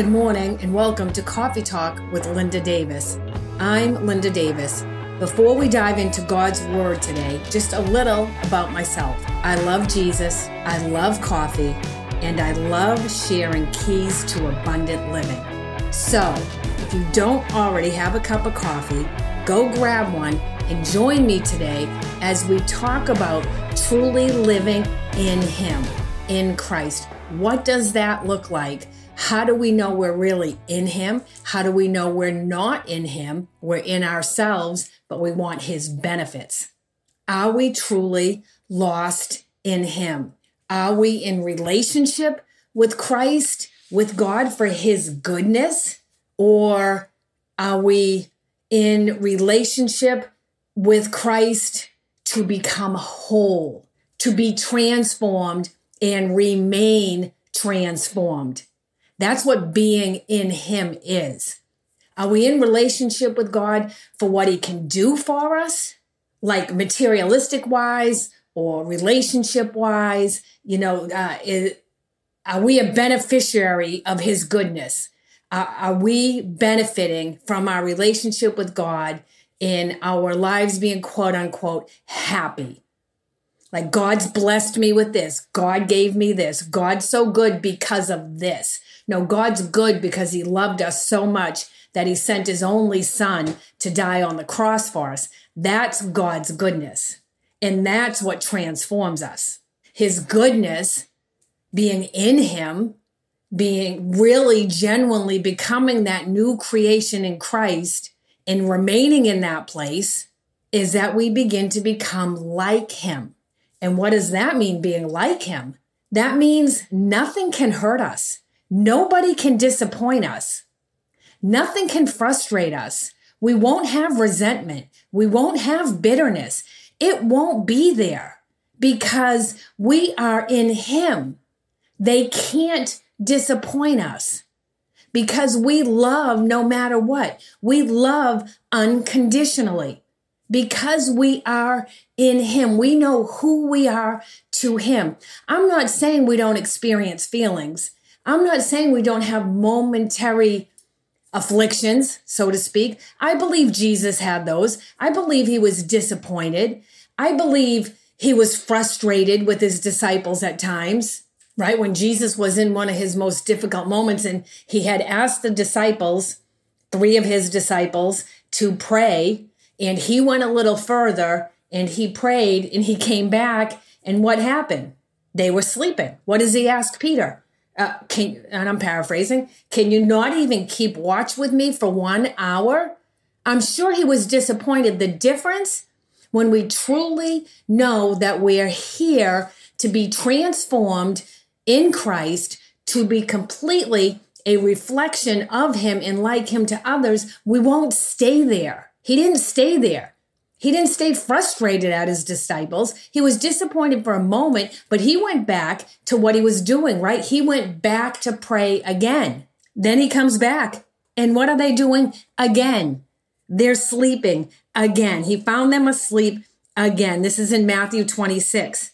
Good morning and welcome to Coffee Talk with Linda Davis. I'm Linda Davis. Before we dive into God's Word today, just a little about myself. I love Jesus, I love coffee, and I love sharing keys to abundant living. So, if you don't already have a cup of coffee, go grab one and join me today as we talk about truly living in Him, in Christ. What does that look like? How do we know we're really in Him? How do we know we're not in Him? We're in ourselves, but we want His benefits. Are we truly lost in Him? Are we in relationship with Christ, with God for His goodness? Or are we in relationship with Christ to become whole, to be transformed and remain transformed? That's what being in Him is. Are we in relationship with God for what He can do for us, like materialistic wise or relationship wise? You know, uh, is, are we a beneficiary of His goodness? Uh, are we benefiting from our relationship with God in our lives being quote unquote happy? Like God's blessed me with this. God gave me this. God's so good because of this. No, God's good because he loved us so much that he sent his only son to die on the cross for us. That's God's goodness. And that's what transforms us. His goodness, being in him, being really genuinely becoming that new creation in Christ and remaining in that place is that we begin to become like him. And what does that mean, being like him? That means nothing can hurt us. Nobody can disappoint us. Nothing can frustrate us. We won't have resentment. We won't have bitterness. It won't be there because we are in Him. They can't disappoint us because we love no matter what. We love unconditionally because we are in Him. We know who we are to Him. I'm not saying we don't experience feelings. I'm not saying we don't have momentary afflictions, so to speak. I believe Jesus had those. I believe he was disappointed. I believe he was frustrated with his disciples at times, right? When Jesus was in one of his most difficult moments and he had asked the disciples, three of his disciples, to pray, and he went a little further and he prayed and he came back. And what happened? They were sleeping. What does he ask Peter? Uh, can and I'm paraphrasing, can you not even keep watch with me for one hour? I'm sure he was disappointed. The difference when we truly know that we are here to be transformed in Christ, to be completely a reflection of him and like him to others, we won't stay there. He didn't stay there. He didn't stay frustrated at his disciples. He was disappointed for a moment, but he went back to what he was doing, right? He went back to pray again. Then he comes back. And what are they doing again? They're sleeping again. He found them asleep again. This is in Matthew 26,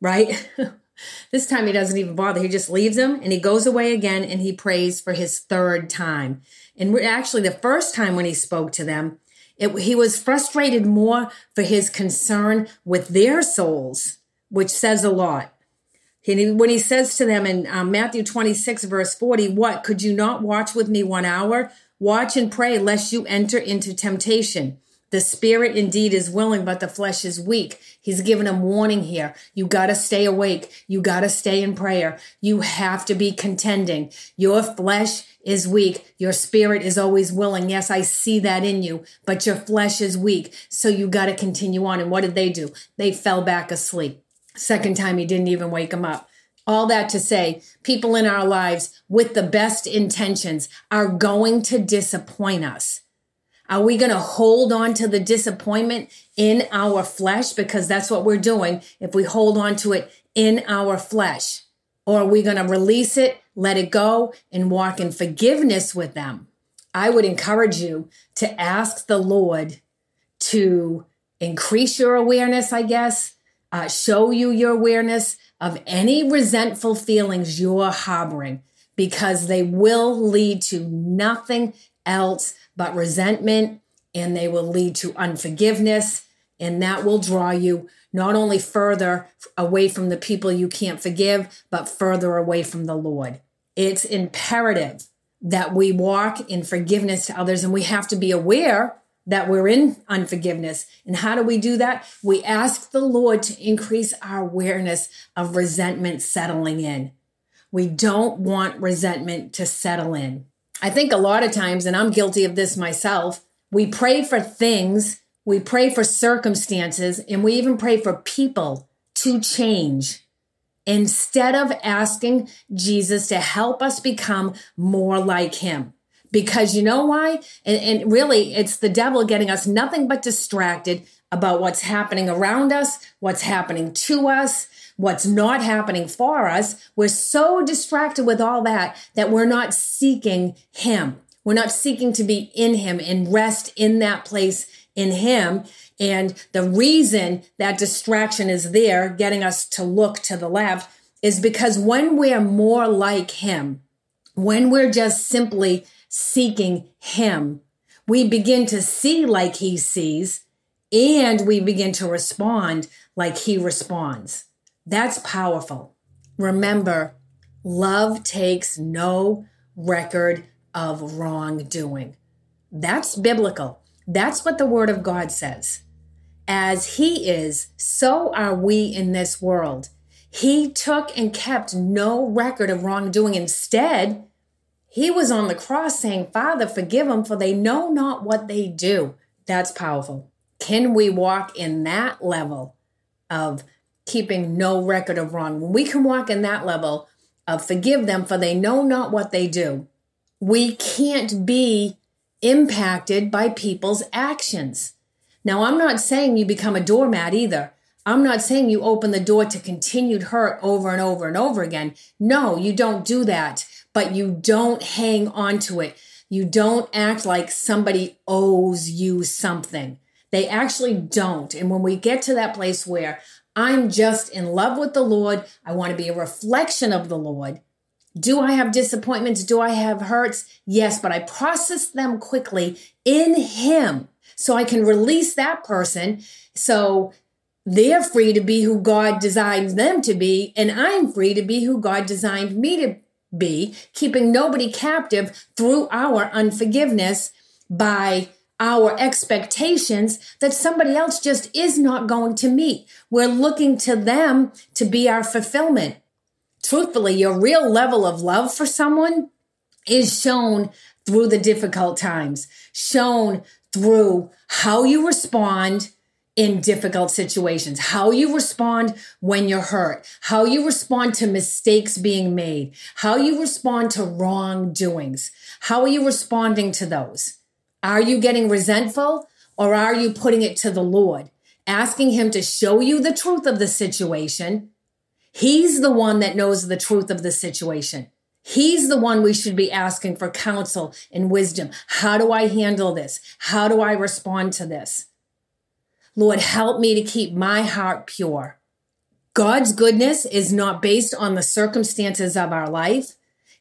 right? this time he doesn't even bother. He just leaves them and he goes away again and he prays for his third time. And actually, the first time when he spoke to them, it, he was frustrated more for his concern with their souls, which says a lot. He, when he says to them in um, Matthew 26, verse 40, What? Could you not watch with me one hour? Watch and pray lest you enter into temptation. The spirit indeed is willing, but the flesh is weak. He's given him warning here. You got to stay awake. You got to stay in prayer. You have to be contending. Your flesh is weak. Your spirit is always willing. Yes, I see that in you, but your flesh is weak. So you got to continue on. And what did they do? They fell back asleep. Second time, he didn't even wake them up. All that to say, people in our lives with the best intentions are going to disappoint us. Are we going to hold on to the disappointment in our flesh? Because that's what we're doing if we hold on to it in our flesh. Or are we going to release it, let it go, and walk in forgiveness with them? I would encourage you to ask the Lord to increase your awareness, I guess, uh, show you your awareness of any resentful feelings you're harboring because they will lead to nothing else but resentment and they will lead to unforgiveness. And that will draw you not only further away from the people you can't forgive, but further away from the Lord. It's imperative that we walk in forgiveness to others and we have to be aware that we're in unforgiveness. And how do we do that? We ask the Lord to increase our awareness of resentment settling in. We don't want resentment to settle in. I think a lot of times, and I'm guilty of this myself, we pray for things, we pray for circumstances, and we even pray for people to change instead of asking Jesus to help us become more like him. Because you know why? And, and, really, it's the devil getting us nothing but distracted about what's happening around us, what's happening to us, what's not happening for us. We're so distracted with all that that we're not seeking him. We're not seeking to be in him and rest in that place in him. And the reason that distraction is there, getting us to look to the left, is because when we're more like him, when we're just simply seeking Him, we begin to see like He sees and we begin to respond like He responds. That's powerful. Remember, love takes no record of wrongdoing. That's biblical. That's what the Word of God says. As He is, so are we in this world. He took and kept no record of wrongdoing. Instead, he was on the cross saying, Father, forgive them, for they know not what they do. That's powerful. Can we walk in that level of keeping no record of wrong? When we can walk in that level of forgive them, for they know not what they do, we can't be impacted by people's actions. Now, I'm not saying you become a doormat either. I'm not saying you open the door to continued hurt over and over and over again. No, you don't do that but you don't hang on to it. You don't act like somebody owes you something. They actually don't. And when we get to that place where I'm just in love with the Lord, I want to be a reflection of the Lord. Do I have disappointments? Do I have hurts? Yes, but I process them quickly in Him so I can release that person. So they're free to be who God designed them to be, and I'm free to be who God designed me to be, keeping nobody captive through our unforgiveness by our expectations that somebody else just is not going to meet. We're looking to them to be our fulfillment. Truthfully, your real level of love for someone is shown through the difficult times, shown through how you respond in difficult situations, how you respond when you're hurt, how you respond to mistakes being made, how you respond to wrongdoings. How are you responding to those? Are you getting resentful or are you putting it to the Lord, asking Him to show you the truth of the situation? He's the one that knows the truth of the situation. He's the one we should be asking for counsel and wisdom. How do I handle this? How do I respond to this? Lord, help me to keep my heart pure. God's goodness is not based on the circumstances of our life,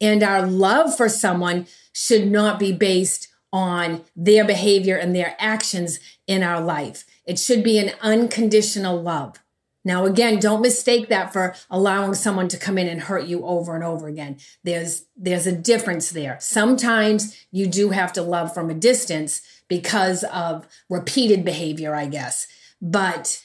and our love for someone should not be based on their behavior and their actions in our life. It should be an unconditional love. Now, again, don't mistake that for allowing someone to come in and hurt you over and over again. There's, there's a difference there. Sometimes you do have to love from a distance because of repeated behavior, I guess. But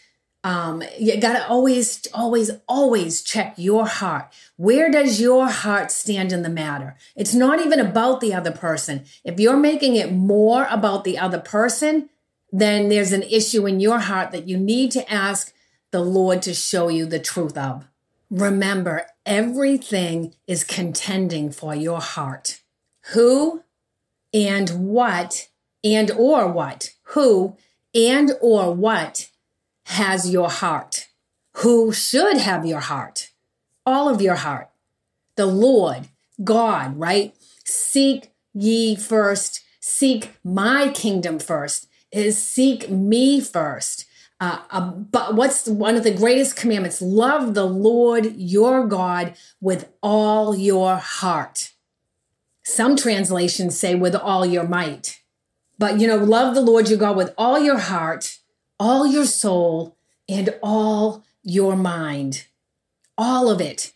um, you got to always, always, always check your heart. Where does your heart stand in the matter? It's not even about the other person. If you're making it more about the other person, then there's an issue in your heart that you need to ask the Lord to show you the truth of. Remember, everything is contending for your heart. Who and what and or what? Who and or what has your heart? Who should have your heart? All of your heart. The Lord, God, right? Seek ye first, seek my kingdom first, is seek me first. Uh, uh, but what's one of the greatest commandments? Love the Lord your God with all your heart. Some translations say with all your might. But, you know, love the Lord your God with all your heart, all your soul, and all your mind. All of it.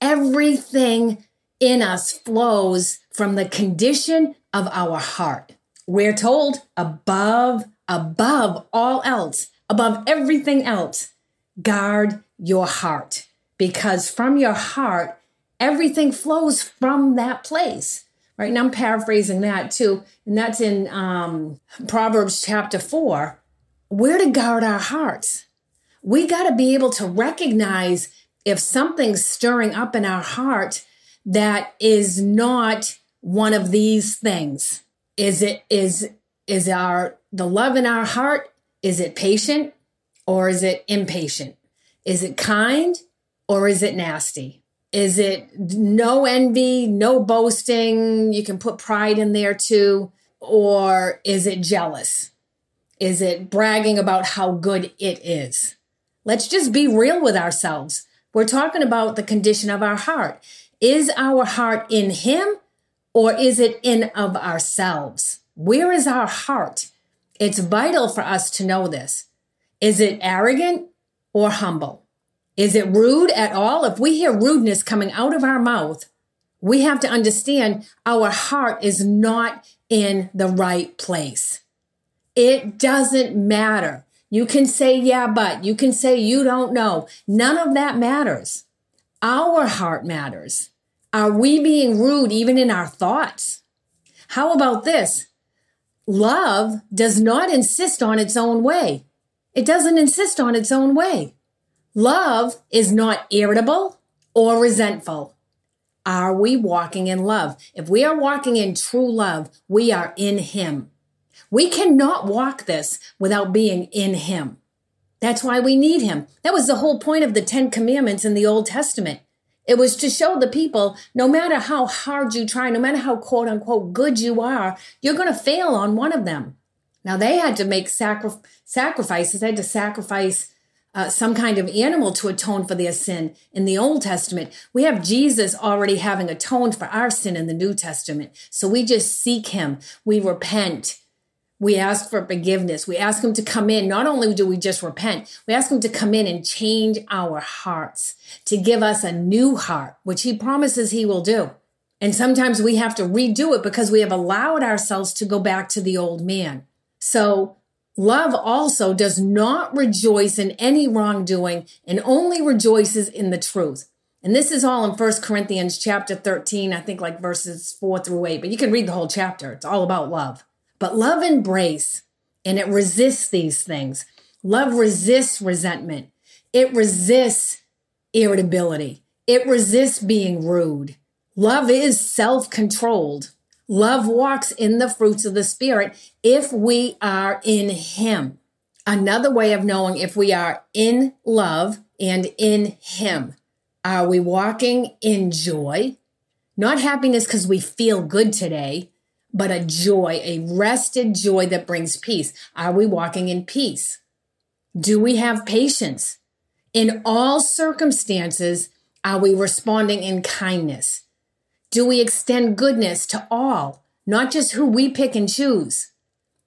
Everything in us flows from the condition of our heart. We're told above, above all else, above everything else, guard your heart because from your heart, everything flows from that place. Right. And I'm paraphrasing that too. And that's in um, Proverbs chapter four. We're to guard our hearts. We got to be able to recognize if something's stirring up in our heart that is not one of these things. Is it is is our the love in our heart is it patient or is it impatient? Is it kind or is it nasty? Is it no envy, no boasting? You can put pride in there too. Or is it jealous? Is it bragging about how good it is? Let's just be real with ourselves. We're talking about the condition of our heart. Is our heart in Him or is it in of ourselves? Where is our heart? It's vital for us to know this. Is it arrogant or humble? Is it rude at all? If we hear rudeness coming out of our mouth, we have to understand our heart is not in the right place. It doesn't matter. You can say, yeah, but you can say, you don't know. None of that matters. Our heart matters. Are we being rude even in our thoughts? How about this? Love does not insist on its own way. It doesn't insist on its own way. Love is not irritable or resentful. Are we walking in love? If we are walking in true love, we are in Him. We cannot walk this without being in Him. That's why we need Him. That was the whole point of the Ten Commandments in the Old Testament. It was to show the people no matter how hard you try, no matter how quote unquote good you are, you're going to fail on one of them. Now they had to make sacri- sacrifices, they had to sacrifice uh, some kind of animal to atone for their sin in the Old Testament. We have Jesus already having atoned for our sin in the New Testament. So we just seek him. We repent. We ask for forgiveness. We ask him to come in. Not only do we just repent, we ask him to come in and change our hearts, to give us a new heart, which he promises he will do. And sometimes we have to redo it because we have allowed ourselves to go back to the old man. So Love also does not rejoice in any wrongdoing and only rejoices in the truth. And this is all in 1 Corinthians chapter 13, I think like verses 4 through 8, but you can read the whole chapter. It's all about love. But love embrace and it resists these things. Love resists resentment. It resists irritability. It resists being rude. Love is self controlled. Love walks in the fruits of the Spirit if we are in Him. Another way of knowing if we are in love and in Him. Are we walking in joy? Not happiness because we feel good today, but a joy, a rested joy that brings peace. Are we walking in peace? Do we have patience? In all circumstances, are we responding in kindness? Do we extend goodness to all, not just who we pick and choose?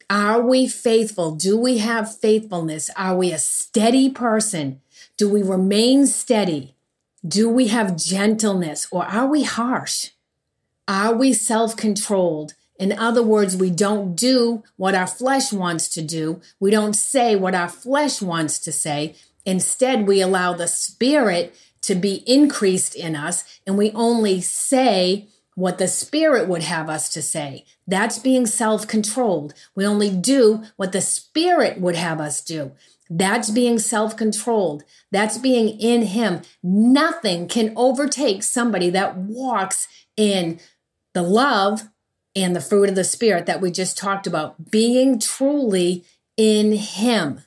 Are we faithful? Do we have faithfulness? Are we a steady person? Do we remain steady? Do we have gentleness or are we harsh? Are we self controlled? In other words, we don't do what our flesh wants to do. We don't say what our flesh wants to say. Instead, we allow the spirit to be increased in us, and we only say what the Spirit would have us to say. That's being self controlled. We only do what the Spirit would have us do. That's being self controlled. That's being in Him. Nothing can overtake somebody that walks in the love and the fruit of the Spirit that we just talked about, being truly in Him.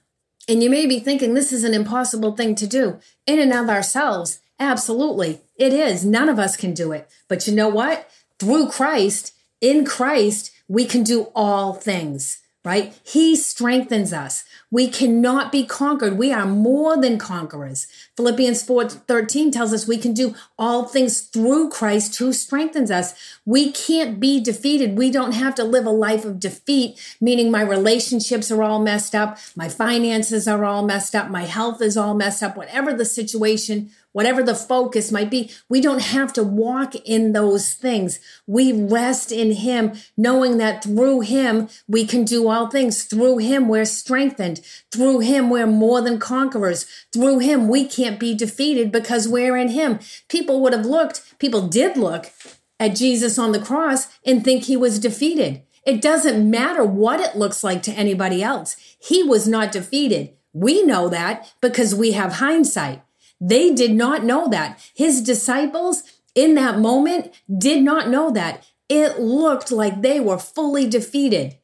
And you may be thinking this is an impossible thing to do in and of ourselves. Absolutely. It is. None of us can do it. But you know what? Through Christ, in Christ, we can do all things. Right? He strengthens us. We cannot be conquered. We are more than conquerors. Philippians 4 13 tells us we can do all things through Christ who strengthens us. We can't be defeated. We don't have to live a life of defeat, meaning my relationships are all messed up, my finances are all messed up, my health is all messed up, whatever the situation whatever the focus might be. We don't have to walk in those things. We rest in Him, knowing that through Him, we can do all things. Through Him, we're strengthened. Through Him, we're more than conquerors. Through Him, we can't be defeated because we're in Him. People would have looked, people did look at Jesus on the cross and think He was defeated. It doesn't matter what it looks like to anybody else. He was not defeated. We know that because we have hindsight. They did not know that. His disciples in that moment did not know that. It looked like they were fully defeated,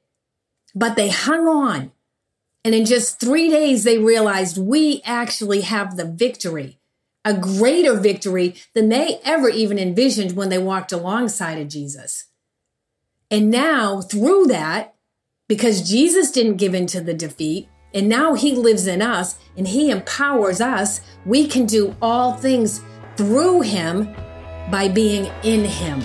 but they hung on. And in just three days, they realized we actually have the victory, a greater victory than they ever even envisioned when they walked alongside of Jesus. And now, through that, because Jesus didn't give in to the defeat, and now He lives in us and He empowers us. We can do all things through Him by being in Him.